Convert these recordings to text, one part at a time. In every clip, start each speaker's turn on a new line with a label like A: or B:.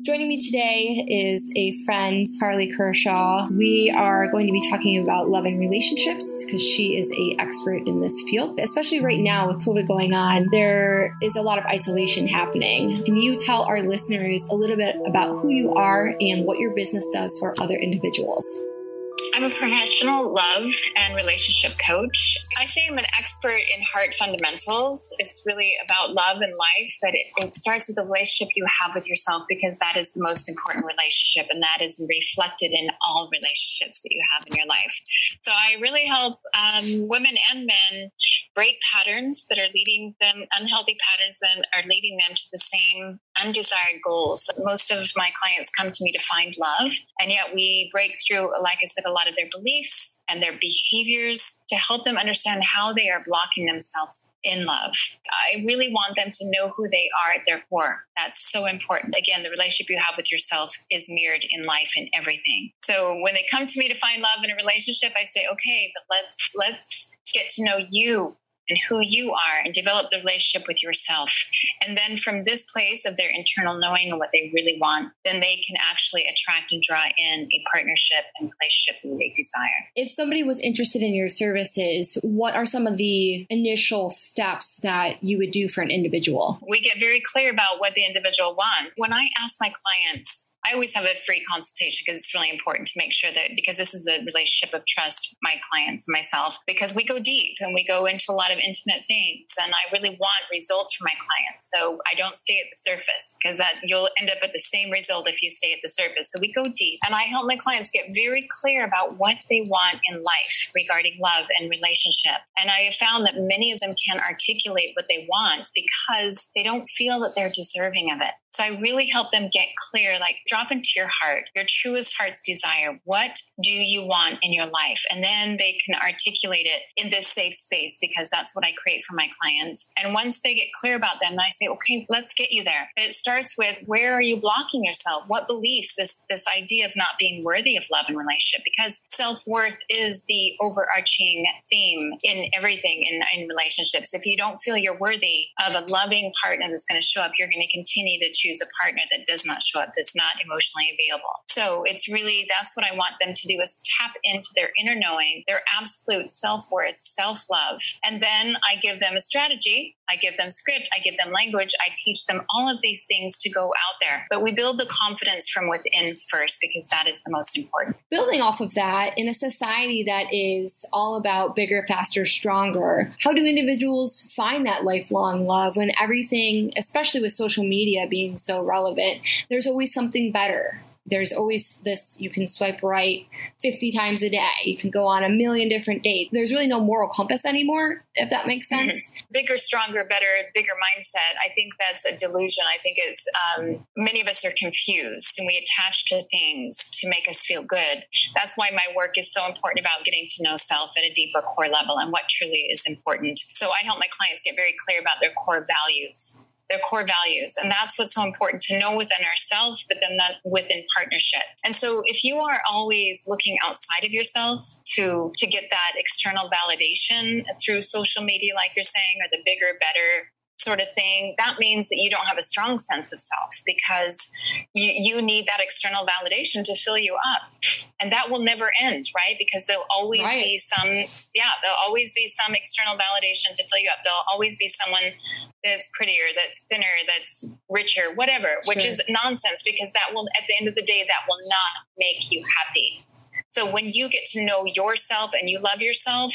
A: Joining me today is a friend, Karlie Kershaw. We are going to be talking about love and relationships because she is a expert in this field. Especially right now with COVID going on, there is a lot of isolation happening. Can you tell our listeners a little bit about who you are and what your business does for other individuals?
B: I'm a professional love and relationship coach. I say I'm an expert in heart fundamentals. It's really about love and life, but it, it, starts with the relationship you have with yourself because that is the most important relationship and that is reflected in all relationships that you have in your life. So I really help um, women and men break patterns that are leading them, unhealthy patterns that are leading them to the same undesired goals. Most of my clients come to me to find love, and yet we break through, like I said, a lot of their beliefs and their behaviors to help them understand how they are blocking themselves in love. I really want them to know who they are at their core. That's so important. Again, the relationship you have with yourself is mirrored in life and everything. So when they come to me to find love in a relationship, I say, okay, but let's let's get to know you and who you are and develop the relationship with yourself. And then from this place of their internal knowing and what they really want, then they can actually attract and draw in a partnership and relationship that they desire.
A: If somebody was interested in your services, what are some of the initial steps that you would do for an individual?
B: We get very clear about what the individual wants. When I ask my clients, I always have a free consultation because it's really important to make sure that because this is a relationship of trust, my clients, and myself, because we go deep and we go into a lot of intimate things. And I really want results for my clients. So I don't stay at the surface because that you'll end up at the same result if you stay at the surface. So we go deep. And I help my clients get very clear about what they want in life regarding love and relationship. And I have found that many of them can articulate what they want because they don't feel that they're deserving of it. So I really help them get clear, like drop into your heart, your truest heart's desire. What do you want in your life? And then they can articulate it in this safe space because that's what I create for my clients. And once they get clear about them, I say, okay, let's get you there. It starts with where are you blocking yourself? What beliefs, this, this idea of not being worthy of love and relationship, because self worth is the overarching theme in everything in, in relationships. If you don't feel you're worthy of a loving partner that's going to show up, you're going to continue to choose a partner that does not show up, that's not emotionally available. So it's really that's what I want them to do is tap into their inner knowing, their absolute self worth, self love. And then I give them a strategy, I give them script, I give them language, I teach them all of these things to go out there. But we build the confidence from within first because that is the most important.
A: Building off of that, in a society that is all about bigger, faster, stronger, how do individuals find that lifelong love when everything, especially with social media being so relevant, there's always something better. There's always this, you can swipe right 50 times a day. You can go on a million different dates. There's really no moral compass anymore, if that makes mm-hmm. sense.
B: Mm-hmm. Bigger, stronger, better, bigger mindset. I think that's a delusion. I think it's, um, many of us are confused and we attach to things to make us feel good. That's why my work is so important about getting to know self at a deeper core level and what truly is important. So I help my clients get very clear about their core values their core values. And that's what's so important to know within ourselves, but then that within partnership. And so if you are always looking outside of yourself to to get that external validation through social media, like you're saying, or the bigger, better sort of thing, that means that you don't have a strong sense of self because you, you need that external validation to fill you up. And that will never end, right? Because there'll always right. be some, yeah, there'll always be some external validation to fill you up. There'll always be someone that's prettier, that's thinner, that's richer, whatever, which is nonsense because that will, at the end of the day, that will not make you happy. So when you get to know yourself and you love yourself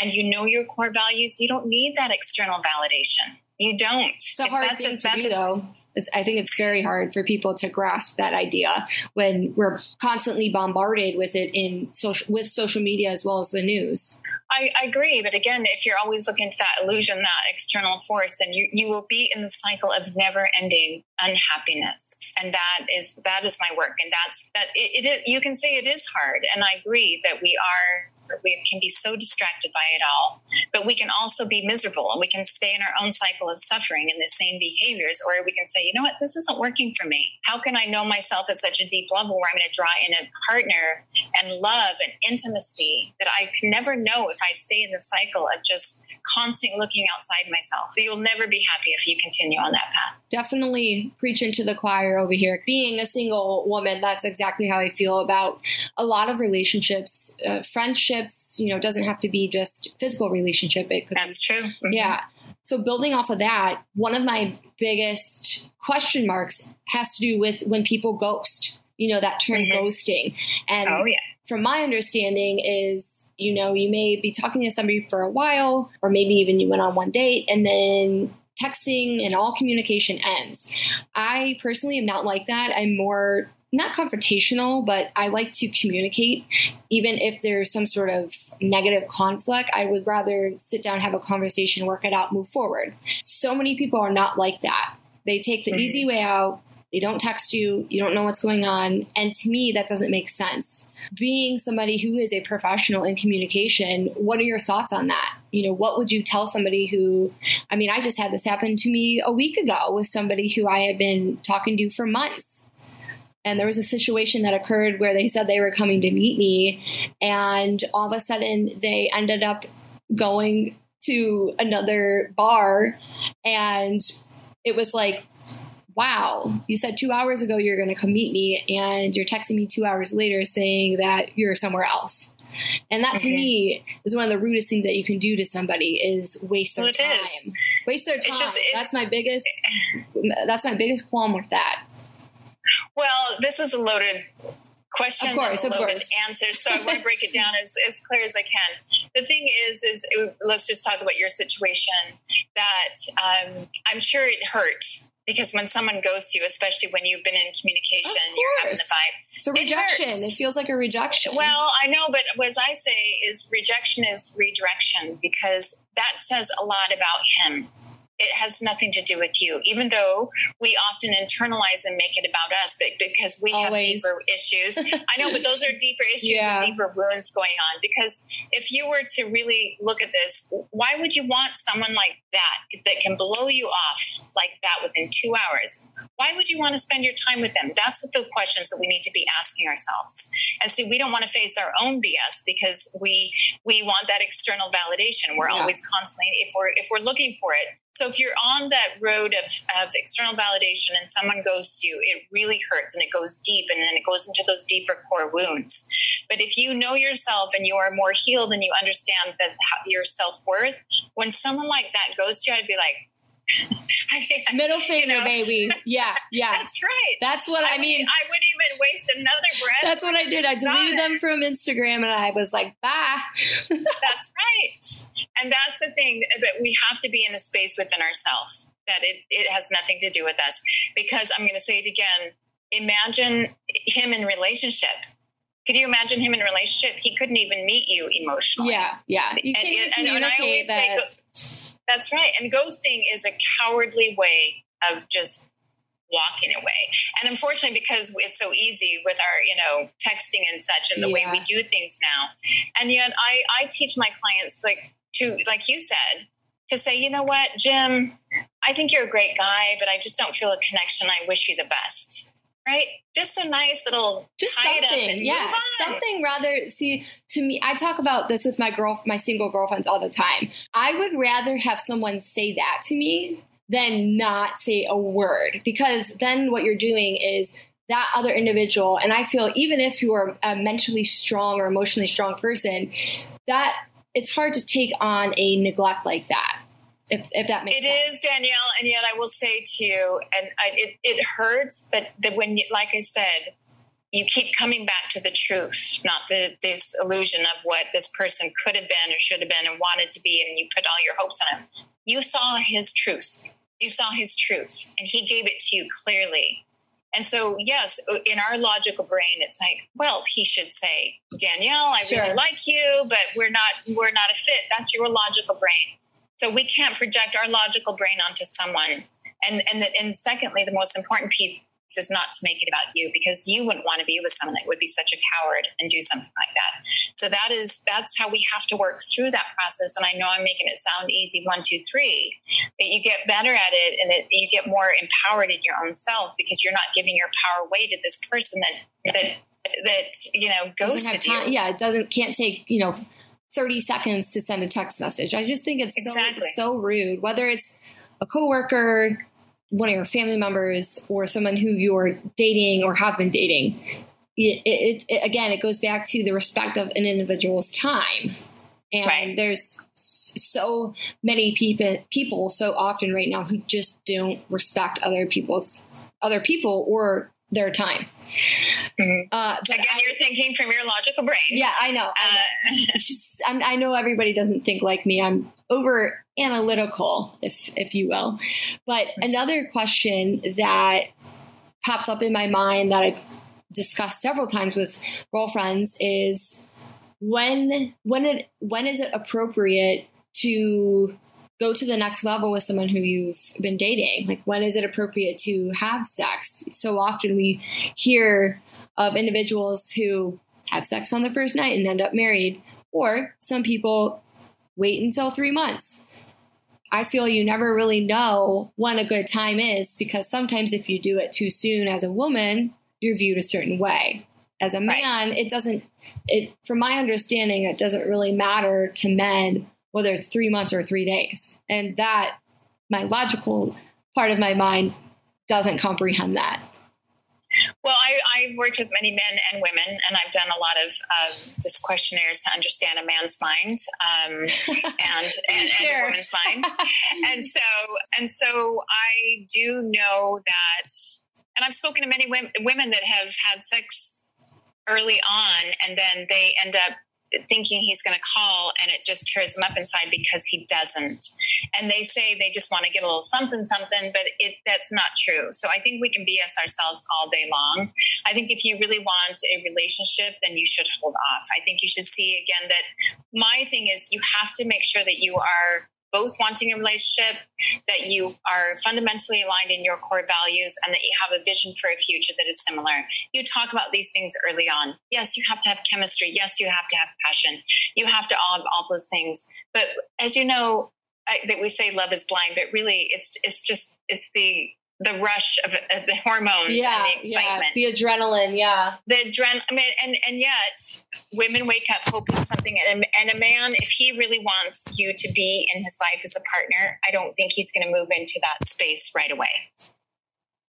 B: and you know your core values, you don't need that external validation. You don't.
A: It's a hard that's thing a, to do, though. It's, I think it's very hard for people to grasp that idea when we're constantly bombarded with it in social with social media as well as the news.
B: I, I, agree, but again, if you're always looking to that illusion, that external force, then you you will be in the cycle of never ending unhappiness, and that is that is my work, and that's that. It, it you can say it is hard, and I agree that we are we can be so distracted by it all, but we can also be miserable and we can stay in our own cycle of suffering in the same behaviors, or we can say, you know what, this isn't working for me. How can I know myself at such a deep level where I'm going to draw in a partner and love and intimacy that I can never know if I stay in the cycle of just constantly looking outside myself? So you'll never be happy if you continue on that path.
A: Definitely preaching to the choir over here. Being a single woman, that's exactly how I feel about a lot of relationships, uh, friendships relationships, you know, doesn't have to be just physical relationship. It could
B: That's
A: be,
B: true. Mm-hmm.
A: Yeah. So building off of that, one of my biggest question marks has to do with when people ghost. You know, that term mm-hmm. ghosting. And
B: oh, yeah.
A: from my understanding is, you know, you may be talking to somebody for a while, or maybe even you went on one date and then texting and all communication ends. I personally am not like that. I'm more not confrontational, but I like to communicate. Even if there's some sort of negative conflict, I would rather sit down, have a conversation, work it out, move forward. So many people are not like that. They take the mm-hmm. easy way out. They don't text you. You don't know what's going on. And to me, that doesn't make sense. Being somebody who is a professional in communication, what are your thoughts on that? You know, what would you tell somebody who, I mean, I just had this happen to me a week ago with somebody who I had been talking to for months and there was a situation that occurred where they said they were coming to meet me and all of a sudden they ended up going to another bar and it was like wow you said two hours ago you're going to come meet me and you're texting me two hours later saying that you're somewhere else and that to mm-hmm. me is one of the rudest things that you can do to somebody is waste their well, time is. waste their time just, that's my biggest that's my biggest qualm with that
B: well, this is a loaded question
A: of course,
B: and
A: a loaded
B: answer, so I want to break it down as, as clear as I can. The thing is, is it, let's just talk about your situation. That um, I'm sure it hurt because when someone goes to you, especially when you've been in communication, you're having the vibe.
A: It's a rejection. It, it, feels like a rejection.
B: Well, I know, but what I say is rejection is redirection because that says a lot about him it has nothing to do with you, even though we often internalize and make it about us but because we Always. have deeper issues. I know, but those are deeper issues yeah. and deeper wounds going on. Because if you were to really look at this, why would you want someone like that that can blow you off like that within two hours? Why would you want to spend your time with them? That's what the questions that we need to be asking ourselves. And see, we don't want to face our own BS because we we want that external validation. We're yeah. always constantly if we're if we're looking for it, so if you're on that road of, of external validation and someone goes to you, it really hurts and it goes deep and then it goes into those deeper core wounds. But if you know yourself and you are more healed and you understand that your self worth, when someone like that goes to you, I'd be like,
A: Middle finger, you know? baby. Yeah, yeah.
B: That's right.
A: That's what I, I mean.
B: I wouldn't even waste another breath.
A: That's what I did. I deleted them from Instagram and I was like, bye.
B: that's right. And that's the thing that we have to be in a space within ourselves that it, it has nothing to do with us. Because I'm going to say it again imagine him in relationship. Could you imagine him in a relationship? He couldn't even meet you emotionally.
A: Yeah, yeah. You
B: can't and, and, and I always that. say, that's right. And ghosting is a cowardly way of just walking away. And unfortunately, because it's so easy with our, you know, texting and such and the yeah. way we do things now. And yet I, I teach my clients like to, like you said, to say, you know what, Jim, I think you're a great guy, but I just don't feel a connection. I wish you the best right? Just a nice little
A: just something, yeah, something rather. See, to me, I talk about this with my girl, my single girlfriends all the time. I would rather have someone say that to me than not say a word because then what you're doing is that other individual and i feel even if you are a mentally strong or emotionally strong person that it's hard to take on a neglect like that if, if that makes
B: it
A: sense.
B: It is Danielle, and yet I will say to you, and I, it it hurts, but that when, you, like I said, you keep coming back to the truth, not the this illusion of what this person could have been or should have been and wanted to be, and you put all your hopes on him. You saw his truth. You saw his truth, and he gave it to you clearly. And so, yes, in our logical brain, it's like, well, he should say, Danielle, I sure. really like you, but we're not we're not a fit. That's your logical brain. So we can't project our logical brain onto someone. And and the, and secondly, the most important piece is not to make it about you because you wouldn't want to be with someone that would be such a coward and do something like that. So that is that's how we have to work through that process. And I know I'm making it sound easy one, two, three, but you get better at it and it, you get more empowered in your own self because you're not giving your power away to this person that that that you know ghosted you.
A: Yeah, it doesn't can't take you know 30 seconds to send a text message. I just think it's exactly. so so rude. Whether it's a coworker, one of your family members, or someone who you're dating or have been dating. It, it, it, again, it goes back to the respect of an individual's time. And right. there's so many people people so often right now who just don't respect other people's other people or their time.
B: Mm-hmm. Uh, Again, I, you're thinking from your logical brain.
A: Yeah, I know. Uh, I, I know everybody doesn't think like me. I'm over analytical, if if you will. But another question that popped up in my mind that I've discussed several times with girlfriends is when when it when is it appropriate to go to the next level with someone who you've been dating? Like, when is it appropriate to have sex? So often we hear of individuals who have sex on the first night and end up married, or some people wait until three months. I feel you never really know when a good time is because sometimes if you do it too soon as a woman, you're viewed a certain way. As a man, right. it doesn't, it, from my understanding, it doesn't really matter to men whether it's three months or three days. And that, my logical part of my mind doesn't comprehend that.
B: Well, I, have worked with many men and women, and I've done a lot of uh, just questionnaires to understand a man's mind um, and, and, sure. and, a woman's mind. and so, and so, I do know that, and I've spoken to many women, women that have had sex early on, and then they end up thinking he's going to call and it just tears him up inside because he doesn't. And they say they just want to get a little something something but it that's not true. So i think we can bs ourselves all day long. I think if you really want a relationship then you should hold off. I think you should see again that my thing is you have to make sure that you are both wanting a relationship, that you are fundamentally aligned in your core values, and that you have a vision for a future that is similar. You talk about these things early on. Yes, you have to have chemistry. Yes, you have to have passion. You have to all have all those things. But as you know, I, that we say love is blind, but really, it's it's just it's the the rush of, the hormones yeah, and the excitement,
A: yeah, the adrenaline, yeah,
B: the adrenaline. I mean, and and yet women wake up hoping something, and, and a man, if he really wants you to be in his life as a partner, I don't think he's going to move into that space right away.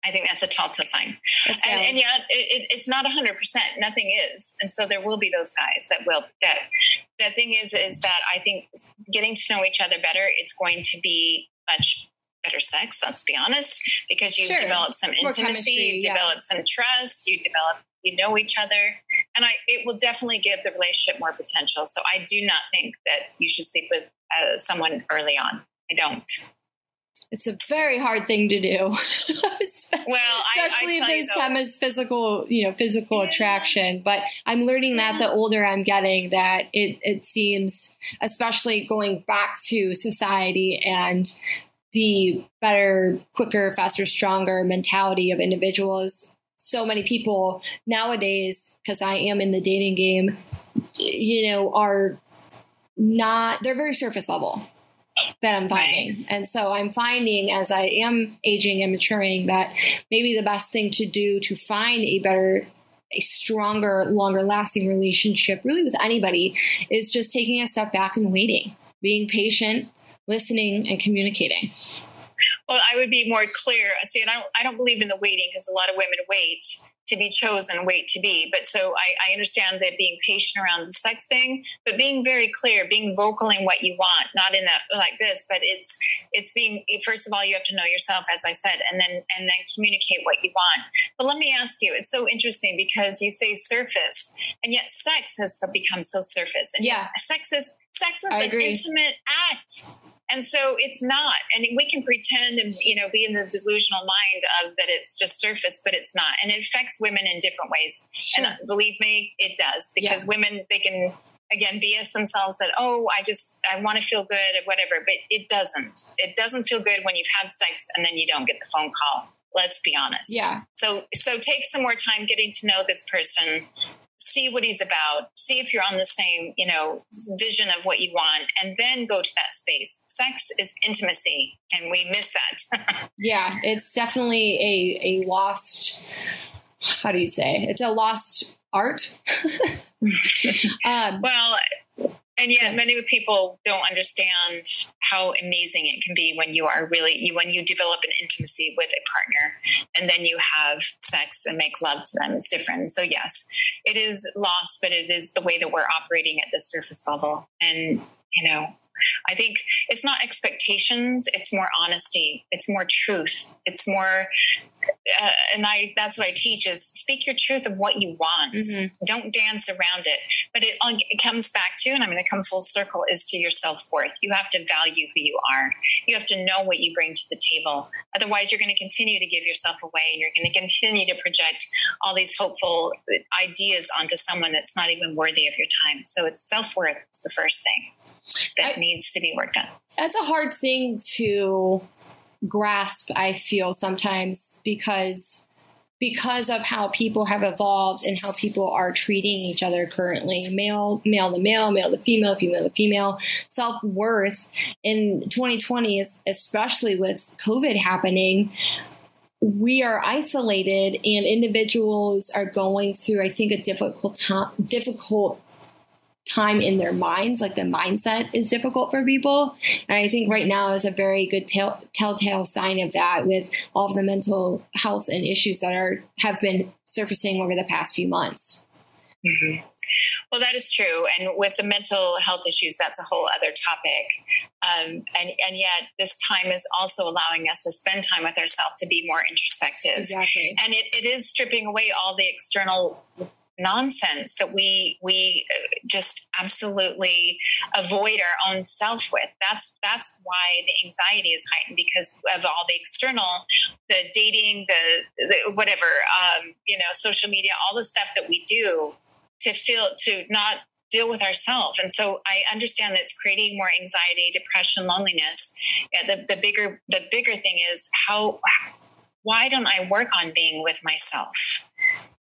B: I think that's a telltale sign, and, and, yet it, it, it's not hundred percent. Nothing is, and so there will be those guys that will. That the thing is, is that I think getting to know each other better, it's going to be much better sex, let's be honest, because you sure. develop some intimacy, you yeah. develop some trust, you develop, you know each other. And I, it will definitely give the relationship more potential. So I do not think that you should sleep with uh, someone early on. I don't.
A: It's a very hard thing to do.
B: well,
A: especially
B: I, I
A: if there's some as physical, you know, physical yeah. attraction. But I'm learning yeah. that the older I'm getting, that it it seems, especially going back to society and the better, quicker, faster, stronger mentality of individuals. So many people nowadays, because I am in the dating game, you know, are not, they're very surface level that I'm finding. And so I'm finding as I am aging and maturing that maybe the best thing to do to find a better a stronger, longer lasting relationship, really with anybody, is just taking a step back and waiting, being patient, listening and communicating.
B: Well, I would be more clear. See, and I don't, I don't believe in the waiting because a lot of women wait to be chosen, wait to be. But so I, I, understand that being patient around the sex thing, but being very clear, being vocal in what you want, not in that like this, but it's it's being first of all you have to know yourself, as I said, and then and then communicate what you want. But let me ask you, it's so interesting because you say surface, and yet sex has become so surface, and
A: yeah,
B: sex is sex is I an agree. intimate act And so it's not. And we can pretend and, you know, be in the delusional mind of that it's just surface, but it's not. And it affects women in different ways. Sure. And believe me, it does because yeah. women, they can, again, BS themselves that, oh, I just, I want to feel good or whatever. But it doesn't. It doesn't feel good when you've had sex and then you don't get the phone call let's be honest
A: yeah
B: so so take some more time getting to know this person see what he's about, see if you're on the same, you know, vision of what you want, and then go to that space. Sex is intimacy, and we miss that.
A: yeah, it's definitely a a lost. How do you say? It's a lost art.
B: um, well, and yet many people don't understand how amazing it can be when you are really when you develop an intimacy with a partner and then you have sex and make love to them it's different. So yes it is lost but it is the way that we're operating at the surface level. And you know I think it's not expectations, it's more honesty, it's more truth, it's more uh, and I that's what I teach is speak your truth of what you want. Mm-hmm. Don't dance around it. But it, it comes back to, and I'm going to come full circle, is to your self worth. You have to value who you are. You have to know what you bring to the table. Otherwise, you're going to continue to give yourself away, and you're going to continue to project all these hopeful ideas onto someone that's not even worthy of your time. So it's self worth is the first thing that I, needs to be worked on.
A: That's a hard thing to grasp, I feel sometimes because because of how people have evolved and how people are treating each other currently male male to male male to female female to female self-worth in 2020 especially with covid happening we are isolated and individuals are going through i think a difficult time difficult time in their minds, like the mindset is difficult for people. And I think right now is a very good tell, telltale sign of that with all of the mental health and issues that are have been surfacing over the past few months.
B: Mm-hmm. Well, that is true. And with the mental health issues, that's a whole other topic. Um, and, and yet, this time is also allowing us to spend time with ourselves to be more introspective.
A: Exactly.
B: And it, it is stripping away all the external nonsense that we we uh, just absolutely avoid our own self with. That's that's why the anxiety is heightened because of all the external the dating the, the whatever um, you know social media all the stuff that we do to feel to not deal with ourselves and so i understand that it's creating more anxiety depression loneliness. Yeah, the, the bigger the bigger thing is how why don't i work on being with myself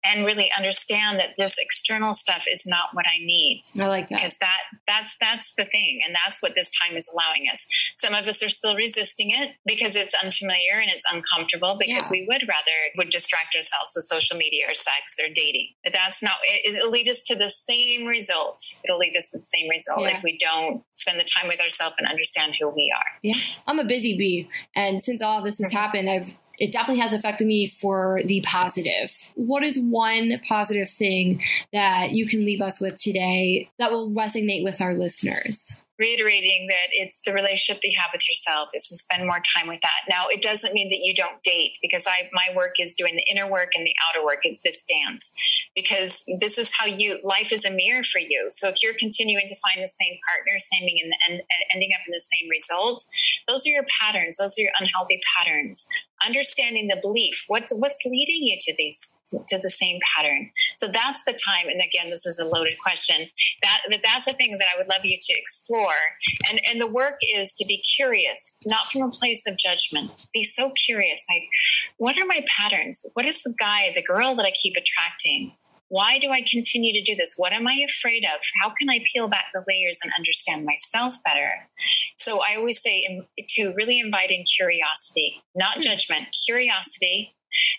B: and really understand that this external stuff is not what I need.
A: I like that.
B: Because that that's that's the thing and that's what this time is allowing us. Some of us are still resisting it because it's unfamiliar and it's uncomfortable because yeah. we would rather would distract ourselves with social media or sex or dating. But that's not it, it'll lead us to the same results. It'll lead us to the same result yeah. if we don't spend the time with ourselves and understand who we are.
A: Yeah. I'm a busy bee and since all this has mm-hmm. happened I've it definitely has affected me for the positive. What is one positive thing that you can leave us with today that will resonate with our listeners?
B: reiterating that it's the relationship that you have with yourself is to spend more time with that. Now it doesn't mean that you don't date because i my work is doing the inner work and the outer work. It's this dance because this is how you life is a mirror for you. So if you're continuing to find the same partner same and, and ending up in the same result those are your patterns. Those are your unhealthy patterns understanding the belief. What's what's leading you to these to the same pattern? So that's the time and again this is a loaded question that that's the thing that i would love you to explore. And and the work is to be curious not from a place of judgment. Be so curious like what are my patterns? What is the guy the girl that i keep attracting why do I continue to do this? What am I afraid of? How can I peel back the layers and understand myself better? So I always say to really invite in curiosity, not hmm. judgment, curiosity,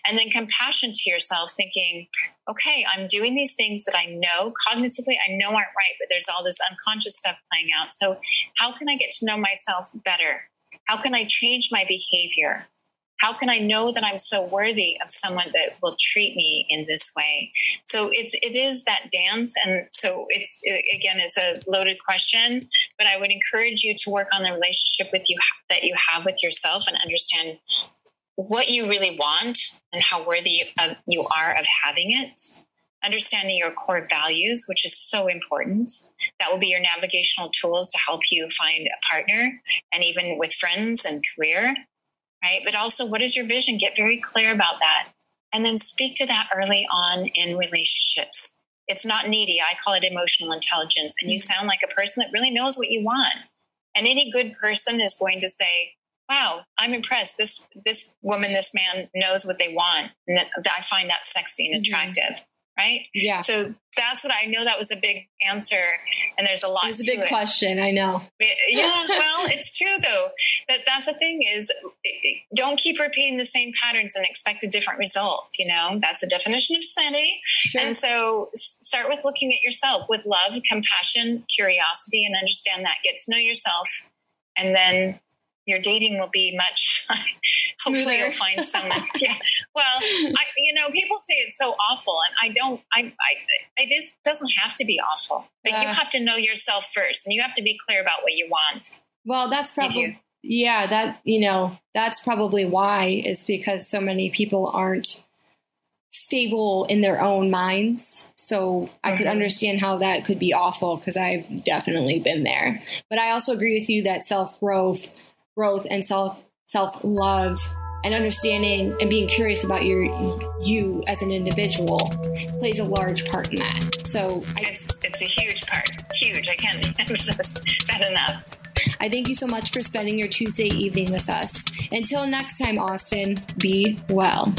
B: and then compassion to yourself, thinking, okay, I'm doing these things that I know cognitively, I know aren't right, but there's all this unconscious stuff playing out. So, how can I get to know myself better? How can I change my behavior? How can i know that i'm so worthy of someone that will treat me in this way? So it's it is that dance. And so it's again it's a loaded question but i would encourage you to work on the relationship with you that you have with yourself and understand what you really want and how worthy of, you are of having it. Understanding your core values, which is so important. That will be your navigational tools to help you find a partner and even with friends and career, right? But also, what is your vision? Get very clear about that. And then speak to that early on in relationships. It's not needy. I call it emotional intelligence. And you mm-hmm. sound like a person that really knows what you want. And any good person is going to say, wow, I'm impressed. This this woman, this man knows what they want. And that, I find that sexy and mm-hmm. attractive. Mm-hmm right?
A: Yeah.
B: So that's what I know. That was a big answer, and there's a lot.
A: It's a big it. question. I know.
B: Yeah. well, it's true though. That that's the thing is, don't keep repeating the same patterns and expect a different result. You know, that's the definition of sanity. Sure. And so, start with looking at yourself with love, compassion, curiosity, and understand that. Get to know yourself, and then your dating will be much hopefully you'll find someone yeah well I, you know people say it's so awful and i don't i, I it is doesn't have to be awful but uh, you have to know yourself first and you have to be clear about what you want
A: well that's probably yeah that you know that's probably why is because so many people aren't stable in their own minds so I mm-hmm. could understand how that could be awful because I've definitely been there. But I also agree with you that self growth growth and self self love and understanding and being curious about your you as an individual plays a large part in that. So
B: it's it's a huge part, huge. I can't emphasize that enough.
A: I thank you so much for spending your Tuesday evening with us. Until next time, Austin, be well.